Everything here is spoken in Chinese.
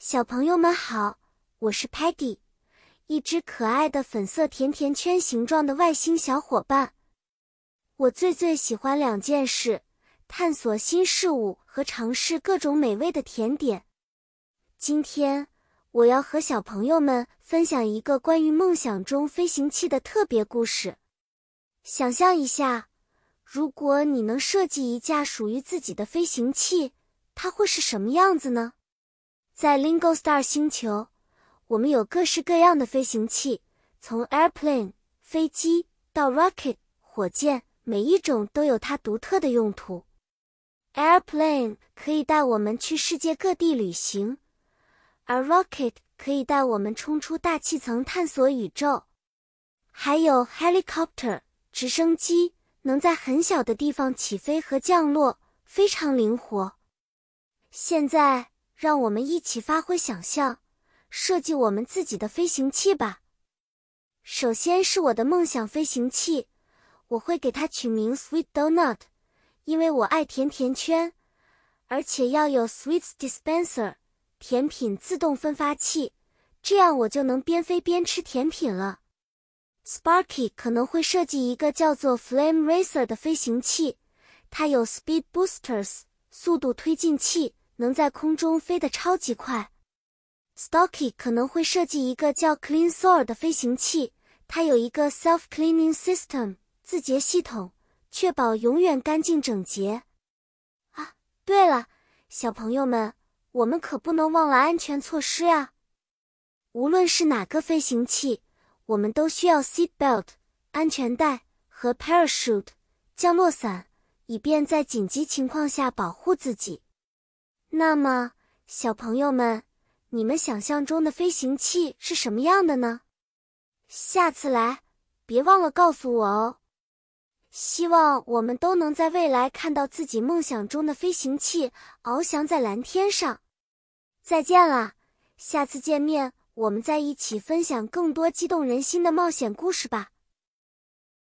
小朋友们好，我是 Patty，一只可爱的粉色甜甜圈形状的外星小伙伴。我最最喜欢两件事：探索新事物和尝试各种美味的甜点。今天我要和小朋友们分享一个关于梦想中飞行器的特别故事。想象一下，如果你能设计一架属于自己的飞行器，它会是什么样子呢？在 Lingo Star 星球，我们有各式各样的飞行器，从 airplane 飞机到 rocket 火箭，每一种都有它独特的用途。airplane 可以带我们去世界各地旅行，而 rocket 可以带我们冲出大气层探索宇宙。还有 helicopter 直升机，能在很小的地方起飞和降落，非常灵活。现在。让我们一起发挥想象，设计我们自己的飞行器吧。首先是我的梦想飞行器，我会给它取名 Sweet Donut，因为我爱甜甜圈，而且要有 Sweet Dispenser 甜品自动分发器，这样我就能边飞边吃甜品了。Sparky 可能会设计一个叫做 Flame Racer 的飞行器，它有 Speed Boosters 速度推进器。能在空中飞得超级快。Stocky 可能会设计一个叫 Clean Soar 的飞行器，它有一个 Self Cleaning System 自洁系统，确保永远干净整洁。啊，对了，小朋友们，我们可不能忘了安全措施啊！无论是哪个飞行器，我们都需要 Seat Belt 安全带和 Parachute 降落伞，以便在紧急情况下保护自己。那么，小朋友们，你们想象中的飞行器是什么样的呢？下次来，别忘了告诉我哦。希望我们都能在未来看到自己梦想中的飞行器翱翔在蓝天上。再见了，下次见面我们再一起分享更多激动人心的冒险故事吧。